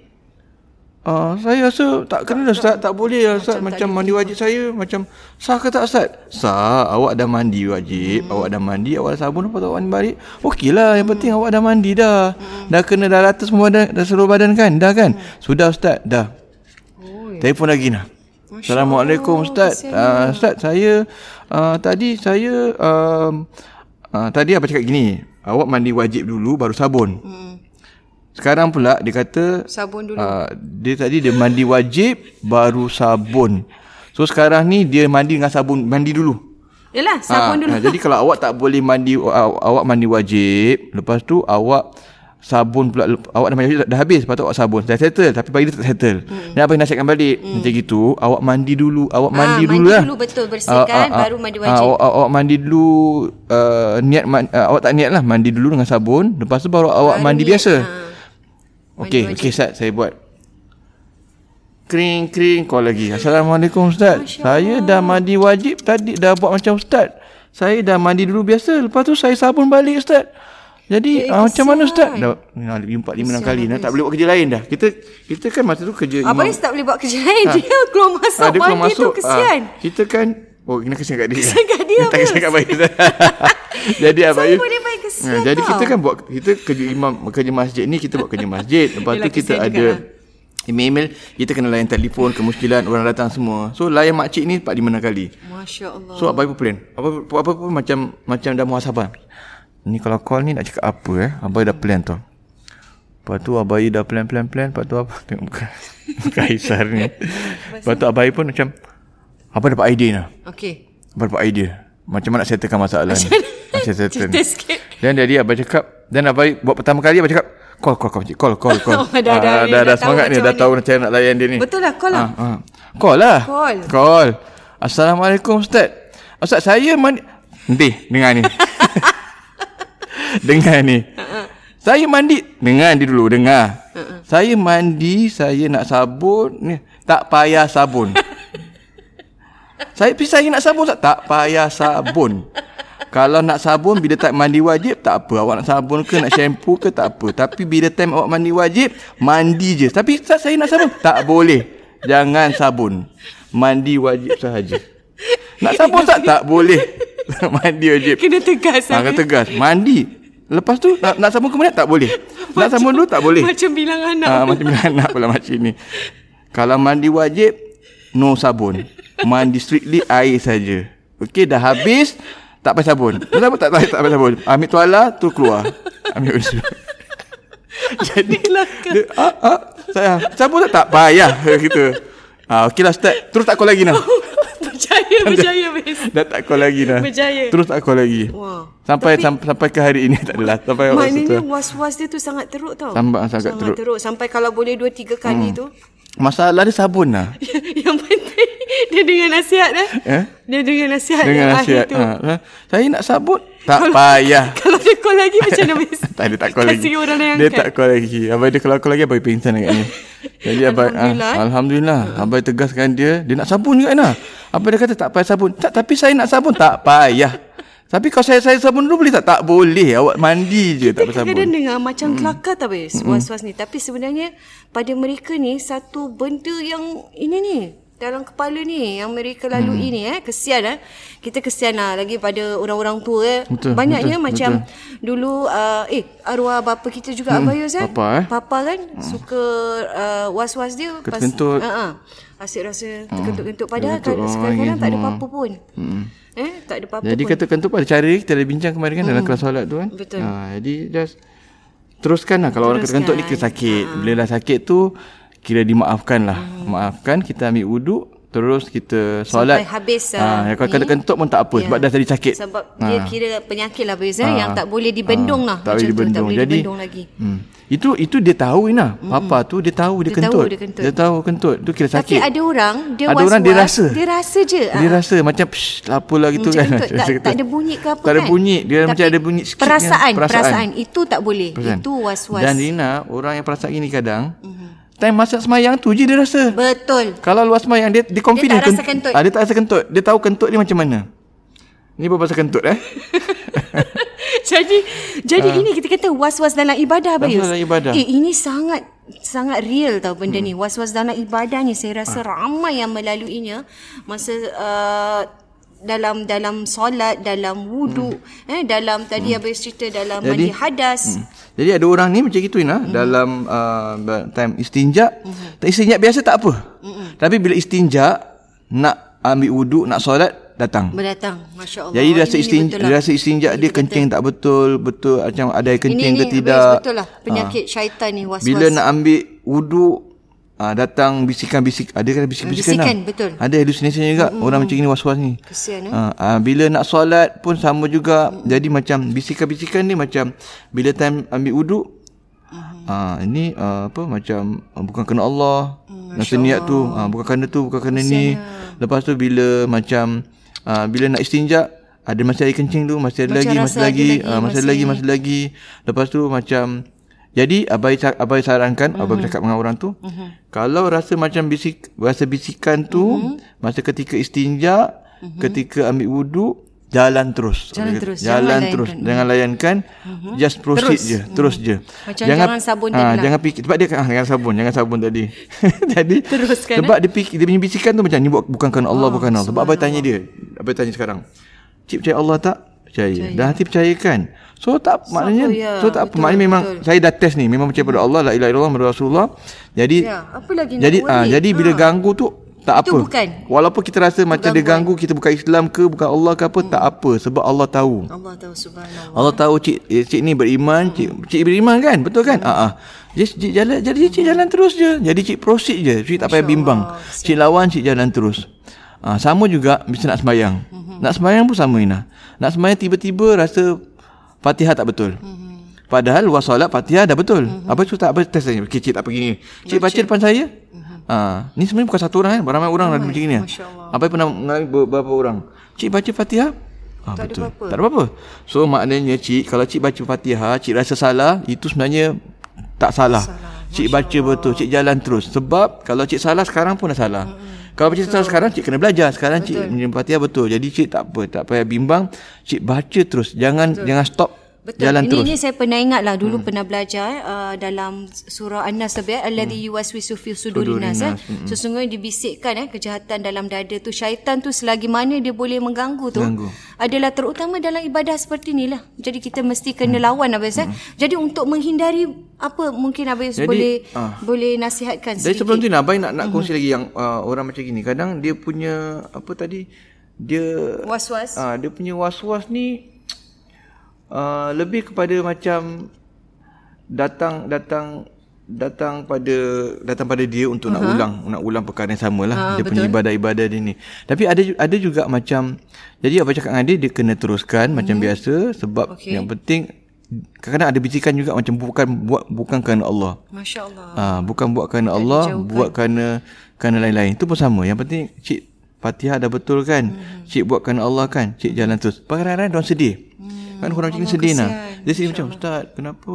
Uh, saya rasa tak kena dah Ustaz. Tak boleh lah Ustaz. Macam, mandi wajib saya. Macam sah ke tak Ustaz? Sah. Awak dah mandi wajib. Hmm. Awak dah mandi. Awak dah sabun. Lepas tu awak mandi balik. Okey lah. Yang penting awak dah mandi dah. Hmm. Dah kena dah rata semua badan, dah seluruh badan kan? Dah kan? Hmm. Sudah Ustaz. Dah. Telefon lagi nah. Assalamualaikum Ustaz. Uh, Ustaz saya uh, tadi saya um, uh, tadi apa cakap gini. Awak mandi wajib dulu baru sabun. hmm. Sekarang pula dia kata Sabun dulu uh, dia tadi dia mandi wajib baru sabun. So sekarang ni dia mandi dengan sabun mandi dulu. Yalah sabun Ah, dulu ah, jadi kalau awak tak boleh mandi awak mandi wajib, lepas tu awak sabun pula awak dah mandi wajib dah habis lepas tu awak sabun dah settle tapi pagi dia tak settle. Hmm. Dan apa yang nasihatkan balik hmm. macam gitu, awak mandi dulu, awak Ah, mandi mandi dulu lah. dulu, betul, bersihkan, baru mandi wajib. awak, awak, awak mandi dulu uh, niat man, uh, awak tak niat lah mandi dulu dengan sabun, lepas tu baru awak Baru mandi niat, biasa. ah. Okey, okey Ustaz, saya buat. Kring kring call lagi. Assalamualaikum Ustaz. Saya dah mandi wajib tadi dah buat macam Ustaz. Saya dah mandi dulu biasa. Lepas tu saya sabun balik Ustaz. Jadi Eh, ah, macam mana Ustaz? kesian. Dah nah, lebih 4 5 6 kali dah tak boleh buat kerja lain dah. Kita kita kan masa tu kerja Abang imam. tak boleh buat kerja lain Dia keluar masuk Ah, dia keluar mandi masuk. tu kesian Ah, kita kan Oh, kena kesian kat dia. Kesian kat dia, tak kesian kat Bayus. jadi Saya Abayus. Ah, jadi tau. kita kan buat kita kerja imam kerja masjid ni kita buat kerja masjid. Lepas tu Yelah, kita ada juga lah. email kita kena layan telefon kemusykilan orang datang semua. So layan makcik ni 4 5 6 kali. Masya Allah So apa pun plan. Apa apa pun macam macam dah muhasabah. Ni kalau call ni nak cakap apa eh? Abai dah plan tau. Lepas tu Abai dah plan plan plan. Lepas tu apa? Tengok muka. Muka Aisar ni. Lepas tu Abai pun macam. Apa dapat idea ni? Okey Abang dapat idea. Macam mana nak settlekan masalah ni. Macam settle. Cerita sikit Dan jadi Abang cakap. Dan Abai buat pertama kali Abang cakap. Call, call, call, cik. call, call, call. Oh, dah, dah, Ah, dia dah, dah dah, semangat ni. Dah tahu macam nak layan dia ni. Betul lah call lah Ah, ah. Call lah. Call. Call. Assalamualaikum Ustaz. Ustaz saya mandi. Nanti dengar ni. dengar ni. Saya mandi. Dengar dia dulu. Dengar. Saya mandi. Saya nak sabun. Ni. Tak payah sabun. saya pergi saya nak sabun. Tak payah sabun. Kalau nak sabun bila tak mandi wajib tak apa. Awak nak sabun ke nak shampoo ke tak apa. Tapi bila time awak mandi wajib mandi je. Tapi Ustaz saya nak sabun. Tak boleh. Jangan sabun. Mandi wajib sahaja. Nak sabun Ustaz tak boleh. mandi wajib. Kena tegas. Ha, kena tegas. Mandi. Lepas tu nak, nak sambung kemudian tak boleh. Nak sambung dulu tak boleh. Macam bilang anak. Ha, macam bilang anak pula macam ni. Kalau mandi wajib, no sabun. Mandi strictly air saja. Okey, dah habis, tak pakai sabun. Tak sabun, tak, tak, tak pakai sabun. Ambil tuala, tu keluar. Ambil usul. Jadi, dia, ah, ah, sayang, sabun tak? Tak payah. Gitu. Ah, okeylah, start. Terus tak call lagi nak. berjaya, berjaya, Bez. Dah tak call lagi dah. Berjaya. Terus tak call lagi. Wah. Sampai Tapi- sam, sampai ke hari ini tak adalah. Sampai waktu Maknanya was-was dia tu sangat teruk tau. Sangat- sangat teruk. Hmm. teruk. Sampai kalau boleh dua tiga kali tu. Masalah dia sabun lah. yang dia dengan nasihat eh. Eh? Dia dengan nasihat Dengan yang nasihat. Ha, ha. Saya nak sabun. Tak payah. Kalau dia call lagi macam mana tak ada tak call lagi. Orang yang Dia angkat. tak call lagi. Abai dia kalau call lagi abai pingsan agaknya. Jadi abai Alhamdulillah, ah, alhamdulillah. Abai tegaskan dia, dia nak sabun juga nah. Abai dia kata tak payah sabun. Tak tapi saya nak sabun tak payah. Tapi kalau saya saya sabun dulu boleh tak? Tak boleh. Awak mandi je tak payah sabun. Kadang-kadang dengar macam kelakar tak Bez? Was-was ni. Tapi sebenarnya pada mereka ni satu benda yang ini ni dalam kepala ni yang mereka lalui ni eh. Kesian eh. Kita kesian lah lagi pada orang-orang tua eh. Betul, banyaknya betul, macam dulu uh, eh arwah bapa kita juga hmm, Abayus eh. papa, eh. papa kan suka uh, was-was dia Terkentut. ha uh asyik rasa terkentut-kentut. Padahal kan, sekarang-kadang lagi tak ada apa-apa pun. Eh tak ada apa-apa Jadi pun. kata kentut pada cara kita ada bincang kemarin kan dalam kelas solat tu kan. Betul. Ha, jadi just teruskan lah. Kalau orang kata kentut ni kena sakit. Ha. Bila dah sakit tu kira dimaafkan lah. Maafkan kita ambil wuduk terus kita solat. Sampai habis, Ha, ah, kalau ni. kentut pun tak apa sebab dah tadi sakit. Sebab dia kira penyakit lah Bez eh, yang tak boleh dibendung lah. tak boleh tu, dibendung. Tak boleh Jadi, dibendung lagi. Hmm. Itu itu dia tahu Ina. Papa tu dia tahu dia, Dia tahu kentut. dia kentut. Dia tahu kentut. Tu kira Tapi sakit. ada orang dia Ada was-was, orang dia rasa. Dia rasa je. Dia ah. rasa macam psh, apalah gitu Macam kan. kentut. Tak, tak ada bunyi ke apa Tak ada kan? bunyi. Dia Tapi macam ada bunyi sikit kan. perasaan, perasaan. Itu tak boleh. Perasaan. Itu was-was. Dan Rina, orang yang perasaan gini kadang, time masa semayang tu je dia rasa. Betul. Kalau luar semayang, dia, dia confident. tak rasa kentut. Ah, dia tak rasa kentut. Dia tahu kentut dia macam mana. Ni apa pasal kentut eh? jadi jadi ini kita kata was-was dalam ibadah Bayus. Dalam ibadah. Eh ini sangat sangat real tau benda ni. Was-was dalam ibadah ni saya rasa Ah. ramai yang melaluinya masa uh, dalam dalam solat, dalam wuduk, eh dalam tadi hmm. Bayus cerita dalam Jadi- mandi hadas. Hmm. Jadi ada orang ni macam gitu Ina, dalam uh, time istinja, tak istinja biasa tak apa. Tapi bila istinja, nak ambil wuduk, nak solat, datang. Berdatang. Masya-Allah. Jadi dia rasa Ini istinja, betul dia lah. rasa istinja dia kencing tak betul, betul macam ada kencing ini, ke ini, tidak. Bayus, betul lah. Penyakit syaitan ni was-was. Bila nak ambil wuduk ah, datang bisikan-bisik ada kan bisikan-bisikan Bisikan, lah. betul. Ada hallucination juga mm-hmm. orang macam ni was-was ni. Kesian, eh? Ah, ah, bila nak solat pun sama juga. Mm-hmm. Jadi macam bisikan-bisikan ni macam bila time ambil wuduk mm-hmm. ah ini ah, apa macam ah, bukan kena Allah. Mm, Rasa niat tu ah, bukan kerana tu bukan kerana ni. Lepas tu bila macam ah, bila nak istinja ada masih air kencing tu masih ada Macam lagi masih lagi, lagi, masih, masih- lagi masih lagi lepas tu macam jadi abai abai sarankan abai bercakap dengan orang tu kalau rasa macam bisik rasa bisikan tu masa ketika istinja ketika ambil wuduk jalan terus. Jalan terus, jalan jangan terus. Layankan. jangan layankan just proceed Terus. je terus je. Macam jangan sabun tadi ah, jangan fikir. Sebab dia ah, jangan sabun jangan sabun tadi. Jadi Teruskan, sebab dia fikir dia punya bisikan tu macam ni bukan kerana Allah bukan Allah. Sebab abai tanya dia. Abai tanya sekarang cik percaya Allah tak percaya dah hati percayakan so tak maknanya ya, so tak apa betul, maknanya memang betul. saya dah test ni memang percaya pada Allah la ilaha illallah Muhammad rasulullah jadi Ya, apa lagi jadi ah worry? jadi bila Ha. ganggu tu tak Itu apa bukan. walaupun kita rasa macam dia ganggu kita bukan Islam ke bukan Allah ke apa tak apa sebab Allah tahu Allah tahu subhanallah. Allah tahu cik eh, cik ni beriman, cik cik beriman kan? Betul kan? Ha ah. Jadi cik jalan jadi cik jalan terus je. Jadi cik proceed je. Cik tak payah bimbang. Cik lawan cik jalan terus. Ah sama juga mesti nak sembahyang. Nak sembahyang pun sama Ina. Nak sembahyang tiba-tiba rasa Fatihah tak betul. Padahal luar solat Fatihah dah betul. Apa tu tak apa test tanya. Okey cik tak pergi ni. Cik baca depan saya. Ah, ni sebenarnya bukan satu orang kan. Ramai orang ada macam ni. Allah. Apa pernah mengalami beberapa orang. Cik baca Fatihah? Ah, Tak ada betul. apa-apa. Tak ada apa-apa. So maknanya cik kalau cik baca Fatihah, cik rasa salah, itu sebenarnya tak salah. Cik baca betul, cik jalan terus. Sebab kalau cik salah sekarang pun dah salah. Kalau salah sekarang cik kena belajar. Sekarang cik baca Fatihah betul. Jadi cik tak apa, tak payah bimbang. Cik baca terus. Jangan jangan stop Betul. Jalan ini, terus. Ini saya pernah ingat lah dulu hmm. pernah belajar uh, dalam surah An-Nas sebenarnya hmm. alladhi yuwaswisu fi sudurin nas. Eh. Hmm. Sesungguhnya dibisikkan eh kejahatan dalam dada tu syaitan tu selagi mana dia boleh mengganggu tu Ganggu. adalah terutama dalam ibadah seperti inilah. Jadi kita mesti kena hmm. lawan hmm. eh. Jadi untuk menghindari apa mungkin Abang Jadi, boleh ah. boleh nasihatkan sedikit. sebelum tu nak nak nak kongsi lagi yang uh, orang macam gini. Kadang dia punya apa tadi dia Was-was. ah dia punya was-was ni uh, lebih kepada macam datang datang datang pada datang pada dia untuk uh-huh. nak ulang nak ulang perkara yang sama lah Ah, dia punya ibadah-ibadah dia ni tapi ada ada juga macam jadi apa cakap dengan dia dia kena teruskan hmm. macam biasa sebab okay. yang penting kadang-kadang ada bisikan juga macam bukan buat bukan kerana Allah Masya Allah. Ah, bukan buat kerana Allah, dijauhkan. buat kerana kerana lain-lain. Itu pun sama. Yang penting cik Fatihah dah betul kan. Hmm. Cik buat kerana Allah kan. Cik jalan terus. Kadang-kadang dia orang sedih. Hmm. Kan orang ni sedih nah. Dia sedih macam ustaz, kenapa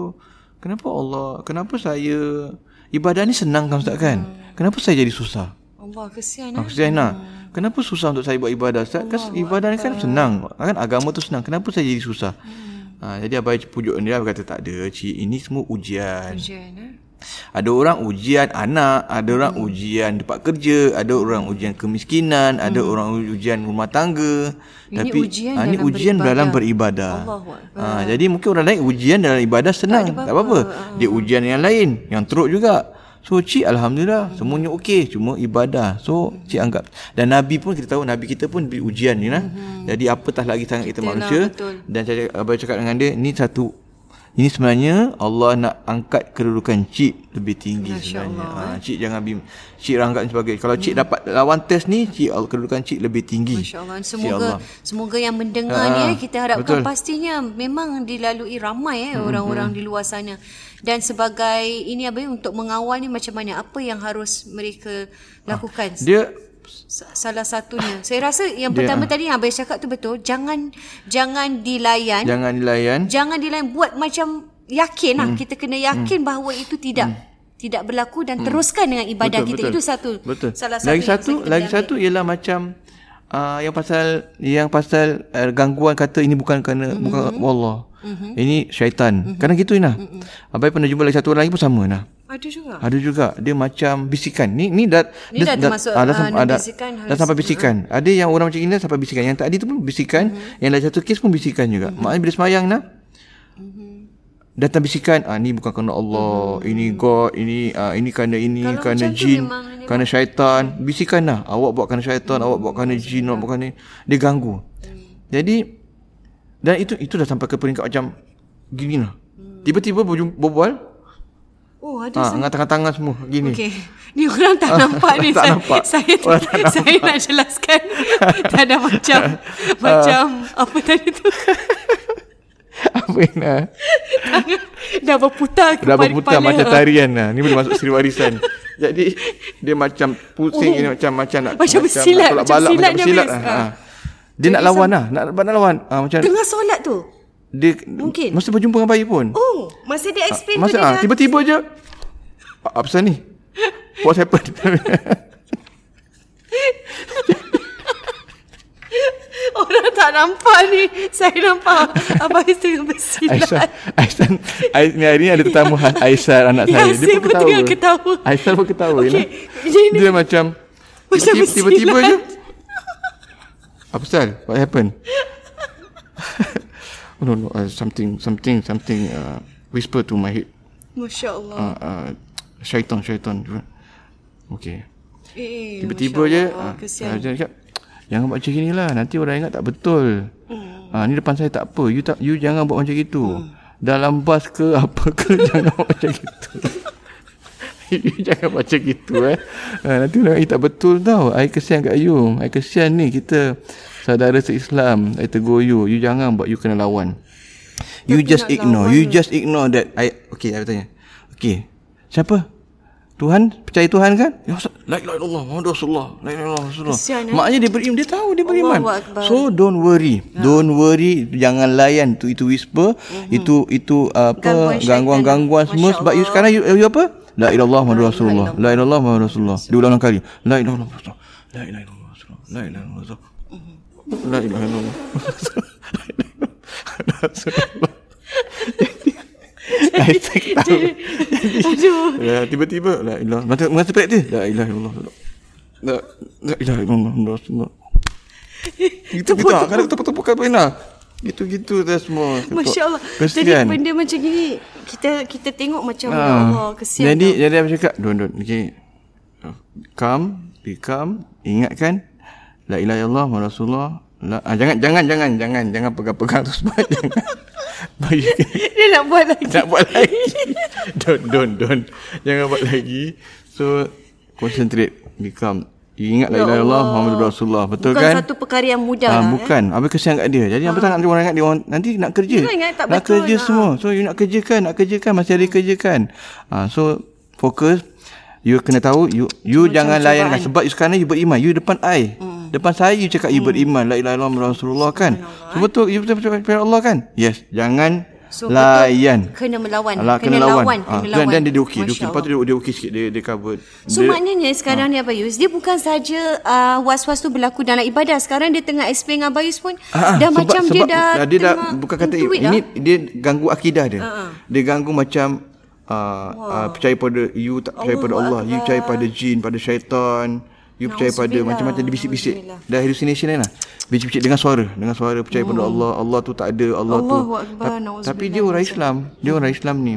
kenapa Allah, kenapa saya ibadah ni senang kan ustaz kan? Kenapa saya jadi susah? Allah kesian Ah, eh. kesian nak. Kenapa susah untuk saya buat ibadah Ustaz? Kan ibadah ni kan senang. Kan agama tu senang. Kenapa saya jadi susah? Ha, jadi abai pujuk dia berkata tak ada cik ini semua ujian. Ujian eh. Ada orang ujian anak, ada orang Hmm. ujian tempat kerja, ada orang ujian kemiskinan, ada orang ujian rumah tangga. Hmm. Ini Tapi ujian ah, ini dalam ujian beribadah. dalam beribadah. Ha, jadi mungkin orang lain ujian dalam ibadah senang, tak, apa-apa. Dia ujian yang lain, yang teruk juga. So cik alhamdulillah semuanya okey, cuma ibadah. So cik anggap dan nabi pun kita tahu nabi kita pun beri ujian ni lah. Jadi apatah lagi sangat kita, manusia betul. dan saya abang cakap dengan dia ni satu ini sebenarnya Allah nak angkat kedudukan cik lebih tinggi Masya sebenarnya. Allah, Ha, cik jangan bim cik angkat sebagai kalau cik dapat lawan test ni cik kedudukan cik lebih tinggi. Masya Allah. Ya Semoga Allah. semoga yang mendengar Ha, ni eh, kita harapkan betul. pastinya memang dilalui ramai eh orang-orang di luar sana. Dan sebagai ini apa ya, untuk mengawal ni macam mana apa yang harus mereka lakukan? Dia Sa- Salah satunya. Saya rasa yang pertama tadi yang abang cakap tu betul. Jangan jangan dilayan. jangan dilayan. Jangan dilayan buat macam yakin lah. Kita kena yakin bahawa itu tidak tidak berlaku dan teruskan dengan ibadah kita. Itu satu. Betul. Salah satu lagi satu lagi boleh satu ialah macam uh, yang pasal yang pasal uh, gangguan kata ini bukan kerana mm-hmm. bukan Allah. Mm-hmm. Ini syaitan. Mm-hmm. Kadang gitu nah. Mm-hmm. Abai pernah jumpa lagi satu orang lagi pun sama nah. Ada juga. Ada juga dia macam bisikan. Ni ni dah Ni dah termasuk, ah, dah, ah, sam- ni ah, dah, bisikan dah sampai bisikan. Ada yang orang macam ini dah sampai bisikan. Yang tadi tu pun bisikan, Mm-hmm. yang lagi satu kes pun bisikan juga. Maknanya bila semayang nah datang bisikan ah ni bukan kerana Allah ini God ini ah, ini kerana ini Mm-hmm. Kalau kerana jin memang- kerana syaitan bisikan lah awak buat kerana syaitan awak buat kerana jin awak buat kerana dia ganggu jadi dan itu itu dah sampai ke peringkat macam gini lah tiba-tiba berjumpa berbual Oh, ada ah angkat tangan-tangan semua gini Okey. Ni orang tak nampak ni. tak saya, nampak. Saya, Orang tak saya nak jelaskan. tak ada macam macam apa tadi tu. apa yang nak Dah berputar dah kepala berputar macam tarian lah ni boleh masuk siri warisan jadi dia macam pusing ini macam macam nak Oh. Macam bersilat, nak tolak macam balak, silat macam bersilat lah. Ah. Ah. dia nak lawan lah nak, nak lawan ah, macam Tengah solat tu. dia Mungkin. masa berjumpa dengan bayi pun Oh, masa dia explain tu masa dia ah, dah. tiba-tiba je "Ah, apa pasal ni what happened Orang tak nampak ni. Saya nampak Abang Is tengah Aisyah bersilat. Aisyah Ais- ni hari ni ada tetamu khas Aisyah anak Ya, saya dia pun ketawa ketawa. Aisyah pun ketawa okay. jadi dia macam Macam tiba-tiba, tiba-tiba je bersilat. Apa pasal? What happened? Oh, no no uh, something something something uh, whisper to my head. Masya Allah. uh, uh, syaitan syaitan. Okay. Eh, Tiba-tiba Masya je Allah, ah, ah, Jangan cakap Jangan buat macam ni lah Nanti orang ingat tak betul. Hmm. ah, Ni depan saya tak apa. You tak you jangan buat macam gitu hmm. Dalam bas ke apa ke Jangan buat macam gitu You jangan macam gitu eh. ah, Nanti orang ingat tak betul tau. I kesian kat you. I kesian ni kita Saudara se-Islam. I tegur you. You jangan buat You kena lawan. You Tapi just ignore. lawan. You just ignore that. I, Okay I bertanya Okay. Siapa? Tuhan? Percaya Tuhan kan? Ya Ustaz, la ilaha illallah Muhammad Rasulullah. La ilaha illallah Rasulullah. Kesian, eh? Maknanya dia beriman, dia tahu dia beriman. So don't worry. Don't worry, jangan layan. Tu itu whisper, itu itu apa? Gangguan gangguan-gangguan semua. Sebab you sekarang you, you apa? La ilaha illallah Muhammad Rasulullah. La ilaha illallah Muhammad Rasulullah. Diulang kali. La ilaha illallah Rasulullah. La ilaha illallah Rasulullah. La ilaha illallah Rasulullah. La ilaha illallah. Rasulullah. Isaac tahu. Aduh. Ya, tiba-tiba la ilah masa masa praktis la ilah illallah. La la ilah illallah. Rasulullah. Gitu gitu ah, kadang tepuk-tepuk kan pernah. Gitu-gitu dah semua. Masya Allah. Jadi Kesian. benda macam gini kita kita tengok macam ya Ah. Allah kesian. Jadi tau. jadi apa cakap? Don't don't. Okay. Come, be calm, ingatkan la ilaha illallah Muhammad Rasulullah. La, ah, jangan jangan jangan jangan jangan pegang-pegang tu sebab jangan. Bagi dia nak buat lagi. nak buat lagi. don't don't don't. Jangan buat lagi. So concentrate, be calm. Ingat la Ya ilaha illallah Allah. Muhammad Rasulullah. Betul Bukan kan? satu perkara yang mudah Ah, lah. eh. bukan. Habis kesian kat dia. Jadi apa tak nak orang ingat dia orang nanti nak kerja. Dia ingat tak nak betul, kerja ah. semua. So you nak kerjakan, nak kerjakan masih ada kerjakan. Ah so fokus you kena tahu you you Macam jangan cubaan. layankan sebab you sekarang you beriman. You depan I. Hmm. Depan saya you cakap you beriman la ilaha illallah Rasulullah kan. So betul you betul betul Allah kan? Yes. Jangan So, layan. betul, kena melawan. Alah, kena, lawan. Ah, Kena dan, lawan. dan dia, dia okey. Dia okey. Lepas tu dia, dia okey sikit. Dia, dia cover. So dia, maknanya sekarang ni Abayus Dia bukan saja uh, Was-was tu berlaku dalam ibadah Sekarang dia tengah explain dengan Abayus pun Ah, ah, Dah macam dia dah dia dah bukan kata ini dah. dia ganggu akidah dia. Ah, Dia ganggu macam uh, uh, percaya pada you tak percaya pada Allahu Allah, you percaya pada jin, pada syaitan. You percaya pada macam-macam dia bisik-bisik. Dah hallucination lain lah. Bisik-bisik dengan suara, dengan suara percaya pada Allah, Allah tu tak ada, Allah tu. Allahu Akbar, Ta-. Tapi dia orang Islam, dia orang Islam ni.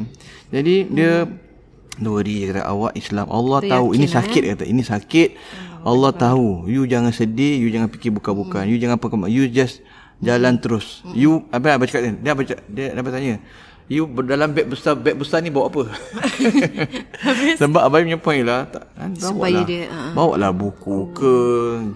Jadi dia Don't worry dia kata awak Islam. Allah Tu tahu ini yakin, sakit kata. Ini sakit. Allah tahu. You jangan sedih, you jangan fikir bukan-bukan. You jangan apa You just jalan terus. You apa apa cakap dia? Dia apa cakap? Dia apa tanya? You dalam beg besar beg besar ni bawa apa? Sebab abai punya point lah tak, kan, Supaya bawa lah, dia, ah, ah. bawa lah buku ke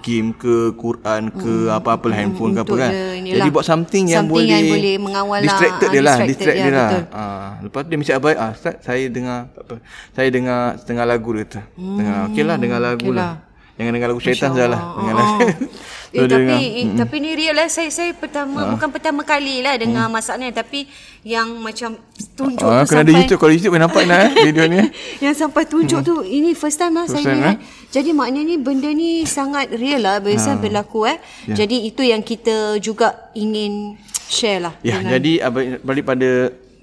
game ke Quran ke apa-apa lah handphone ke apa kan. dia inilah. Jadi buat something yang Something boleh yang boleh mengawal lah, distracted ah, dia lah, distracted, distract ya, dia lah. betul. Ah, lepas tu dia mesti abai ah Ustaz saya dengar apa? Saya dengar setengah lagu dia kata. Hmm, dengar okeylah dengar lagu okey lah. Jangan dengar lagu syaitan sajalah. Allah. Dengar Oh. Eh, tapi dengar. eh, tapi ni real lah saya saya pertama Ah. bukan pertama kali lah dengar masalah ni tapi yang macam tunjuk Ah, tu kena ada sampai YouTube kalau YouTube boleh nampak nah eh, video ni. yang sampai tunjuk tu ini first time lah First saya time, lihat. eh? Jadi maknanya benda ni sangat real lah biasa berlaku eh. Ya. Jadi itu yang kita juga ingin share lah. Ya, dengan- jadi balik pada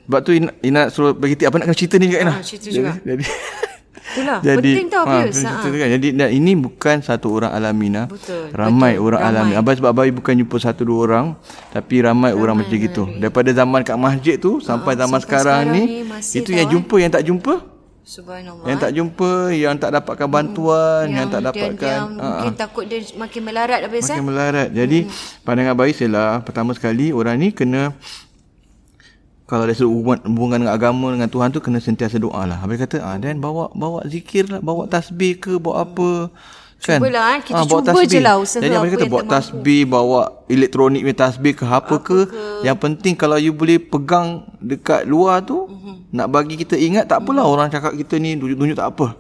sebab tu Ina, Ina suruh bagi tip apa nak kena cerita ni juga Ina. Ah, cerita juga. Jadi, Itulah, jadi penting tau, Ah. tu kan. Jadi dan ini bukan satu orang alami nah. Betul, Ramai betul, orang ramai. alami. Abang sebab abang bukan jumpa satu dua orang, tapi ramai, orang macam gitu. Daripada zaman kat masjid tu sampai zaman sampai sekarang, sekarang ni, ni itu yang eh. jumpa yang tak jumpa, Subhanallah. yang tak jumpa, yang tak dapatkan bantuan, yang, tak dia- dapatkan dia mungkin takut dia makin melarat habis eh. Makin melarat. Jadi hmm. pandangan baik ialah pertama sekali orang ni kena kalau ada hubungan, hubungan dengan agama dengan Tuhan tu kena sentiasa doa lah. Habis kata, ah dan bawa bawa zikir lah, bawa tasbih ke, bawa apa. Kan? Cubalah, eh. Kita bawa cuba je lah usaha Jadi apa kata bawa tasbih, bawa elektronik punya tasbih ke apa, ke. Yang penting kalau you boleh pegang dekat luar tu, Mhm. nak bagi kita ingat tak apalah orang cakap kita ni tunjuk-tunjuk tak apa.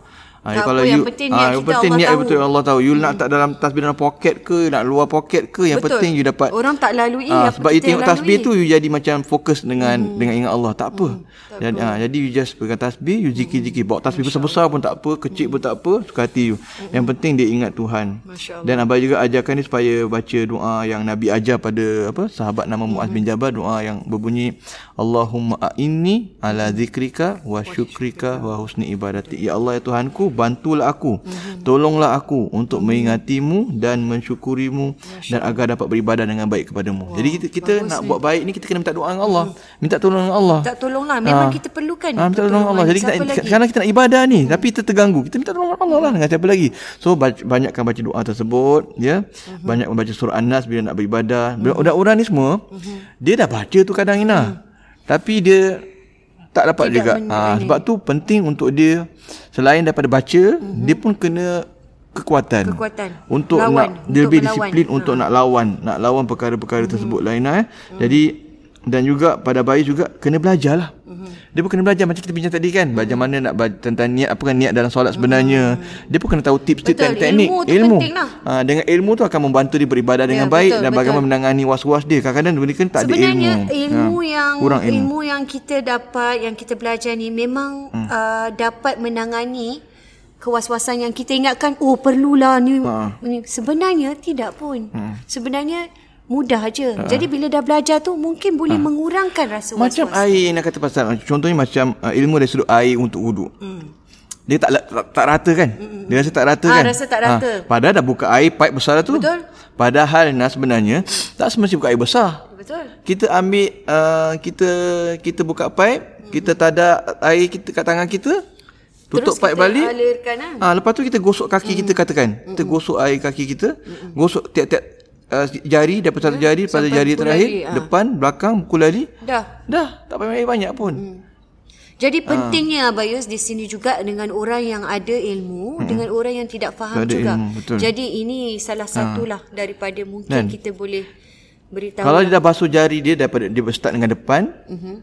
Ha, Tak kalau apa, yang you, penting ah, niat yang kita penting Allah niat tahu. betul Allah tahu. You nak tak dalam tasbih dalam poket ke, nak luar poket ke, yang Betul. penting you dapat Orang tak lalui Ah, apa sebab you tengok yang tasbih lalui. tu you jadi macam fokus dengan hmm. dengan ingat Allah. Tak apa. tak jadi ah, jadi you just pegang tasbih, you zikir-zikir. Bawa tasbih besar-besar pun tak apa, kecil pun tak apa, suka hati you. Yang penting dia ingat Tuhan. Allah. Dan abang juga ajarkan dia supaya baca doa yang Nabi ajar pada apa sahabat nama Muaz bin Jabal doa yang berbunyi Allahumma a'inni ala zikrika wa syukrika wa husni ibadati. Ya Allah ya Tuhanku, bantulah aku. Tolonglah aku untuk mengingatimu dan mensyukurimu dan agar dapat beribadah dengan baik kepadamu. Jadi kita kita nak buat baik ni kita kena minta doa dengan Allah. Minta tolong dengan Allah. Tak tolonglah memang Ah. kita perlukan. Ah, minta tolong Allah. Jadi kita sekarang kita nak ibadah ni hmm. tapi kita terganggu. Kita minta tolong Allah lah dengan siapa lagi. So baca, banyakkan baca doa tersebut ya. Mhm. Banyak membaca surah An-Nas bila nak beribadah. Bila orang-orang ni semua Mhm. dia dah baca tu kadang Ina. Tapi dia tak dapat Tidak juga. Ah sebab tu penting untuk dia selain daripada baca, dia pun kena kekuatan. Kekuatan. Untuk Lawan, nak dia untuk lebih melawan. disiplin untuk nak lawan, nak lawan perkara-perkara tersebut lain eh. Jadi dan juga pada bayi juga kena belajar lah. Dia pun kena belajar macam kita bincang tadi kan. Belajar mana nak tentang niat apa kan niat dalam solat sebenarnya. Dia pun kena tahu tips-tips Betul, dan teknik. ilmu tu penting lah. Ha, dengan ilmu tu akan membantu dia beribadah dengan baik betul, dan betul. bagaimana menangani was-was dia. Kadang-kadang dia kan tak ada ilmu. Sebenarnya ilmu Ha, yang kurang ilmu. ilmu yang kita dapat yang kita belajar ni memang Hmm. uh, dapat menangani kewaswasan yang kita ingatkan oh perlulah ni, Ha. ni. sebenarnya tidak pun. Sebenarnya mudah aja. Uh. Jadi bila dah belajar tu mungkin boleh uh. mengurangkan rasa was-was. Macam air nak kata pasal contohnya macam uh, ilmu dari sudut air untuk wuduk. Hmm. Dia tak, tak tak rata kan? Mm-mm. Dia rasa tak rata ha, kan? rasa tak rata. Ha, padahal dah buka air pipe besar tu. Betul. Padahal nah sebenarnya tak semestinya buka air besar. Betul. Kita ambil uh, kita kita buka pipe, mm. kita tadak air kita kat tangan kita. Tutup Terus pipe balik. Alirkan kan? Ah ha, lepas tu kita gosok kaki mm. kita katakan. Kita gosok air kaki kita. Mm-mm. Gosok tiap-tiap uh, jari daripada satu jari pada jari terakhir, lari, ha. depan, belakang, pukul lari. Dah. Dah, tak payah banyak pun. Mm. Jadi ah. pentingnya Abayus di sini juga dengan orang yang ada ilmu hmm. dengan orang yang tidak faham ada juga. Ilmu, Jadi ini salah satulah ha. daripada mungkin Dan kita boleh beritahu. Kalau dia dah basuh jari dia daripada dia start dengan depan, uh-huh.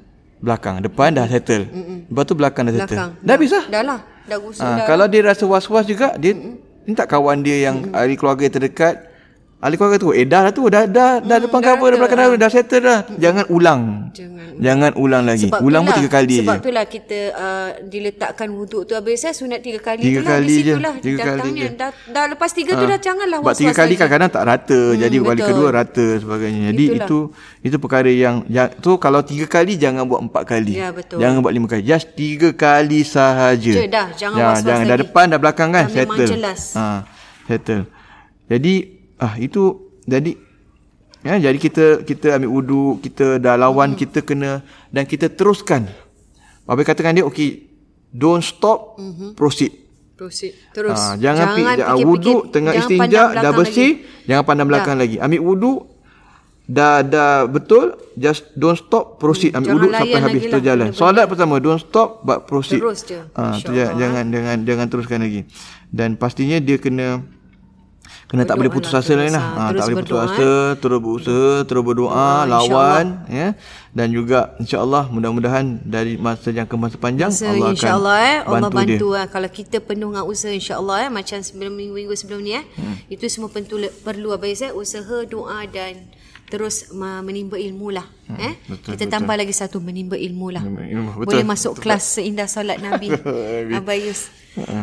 belakang, depan dah settle. Uh-huh. Lepas tu belakang dah settle. Belakang. Dah bisa? Dah lah. Dah ha. dah. Kalau dia rasa was-was juga, dia uh-huh. minta kawan dia yang uh-huh. ahli keluarga terdekat Ahli keluarga tu Eh dah lah tu Dah dah, dah hmm, depan cover Dah belakang cover Dah settle dah. Hmm. Jangan ulang. Jangan Jangan ulang lagi. Sebab Ulang pun tiga kali Sebab je. Sebab itulah kita uh, Diletakkan wuduk tu Habis saya sunat tiga kali Tiga itulah, kali je. Tiga kali je. Dah, dah lepas tiga ha. tu Dah janganlah Sebab tiga kali kadang-kadang tak rata hmm, Jadi betul. kali kedua rata sebagainya. Jadi itulah. itu Itu perkara yang Tu kalau tiga kali Jangan buat empat kali. Ya betul. Jangan buat lima kali. Just tiga kali sahaja. Je dah Jangan ya, was-was jangan. lagi. Dah depan dah belakang kan Dah Settle. jelas. Ha, Settle. Jadi ah Itu jadi ya jadi kita kita ambil wudu kita dah lawan hmm. kita kena dan kita teruskan. Bapak katakan dia okey don't stop hmm. proceed. Proceed terus. Ha, jangan, jangan pi, wudu tengah istinja dah bersih lagi. jangan pandang belakang dah. lagi. Ambil wudu dah dah betul just don't stop proceed. Ambil wudu sampai habis terjalan lah. solat pertama don't stop but proceed. Terus je. Ha, jangan jangan jangan jangan teruskan lagi. Dan pastinya dia kena kena tak boleh putus asa lah ha, tak boleh putus asa eh. terus berusaha terus berdoa lawan ya dan juga insyaallah mudah-mudahan dari masa jangka masa panjang masa, Allah insya akan eh, Allah bantu, bantu dia. Eh. kalau kita penuh dengan usaha insyaallah eh macam sebelum minggu-minggu sebelum ni eh hmm. itu semua perlu perlu apa ya usaha doa dan terus menimba ilmu lah hmm, eh betul, kita betul. tambah lagi satu menimba ilmu lah ilmu, betul, boleh masuk betul, kelas seindah solat nabi abayus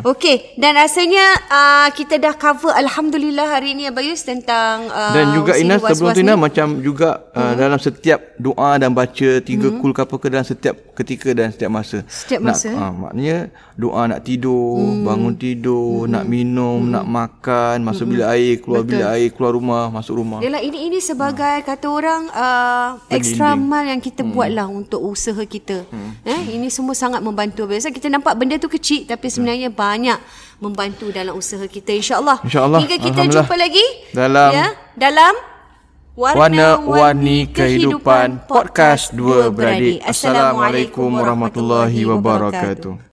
Okey dan rasanya uh, kita dah cover alhamdulillah hari ini Abayus tentang uh, dan juga Inas sebelum tu macam juga uh, hmm. dalam setiap doa dan baca tiga hmm. kul kapal ke dalam setiap ketika dan setiap masa. Setiap masa. Nak, uh, maknanya doa nak tidur, hmm. bangun tidur, hmm. nak minum, hmm. nak makan, masuk hmm. bilik air, keluar Betul. bilik air, keluar rumah, masuk rumah. Yalah ini ini sebagai hmm. kata orang uh, extra mal yang kita hmm. buatlah untuk usaha kita. Hmm. Eh ini semua sangat membantu. Biasa kita nampak benda tu kecil tapi sebenarnya sebenarnya banyak membantu dalam usaha kita insyaallah. Insyaallah. Hingga kita jumpa lagi dalam ya dalam warna-warni kehidupan podcast dua beradik. Assalamualaikum warahmatullahi wabarakatuh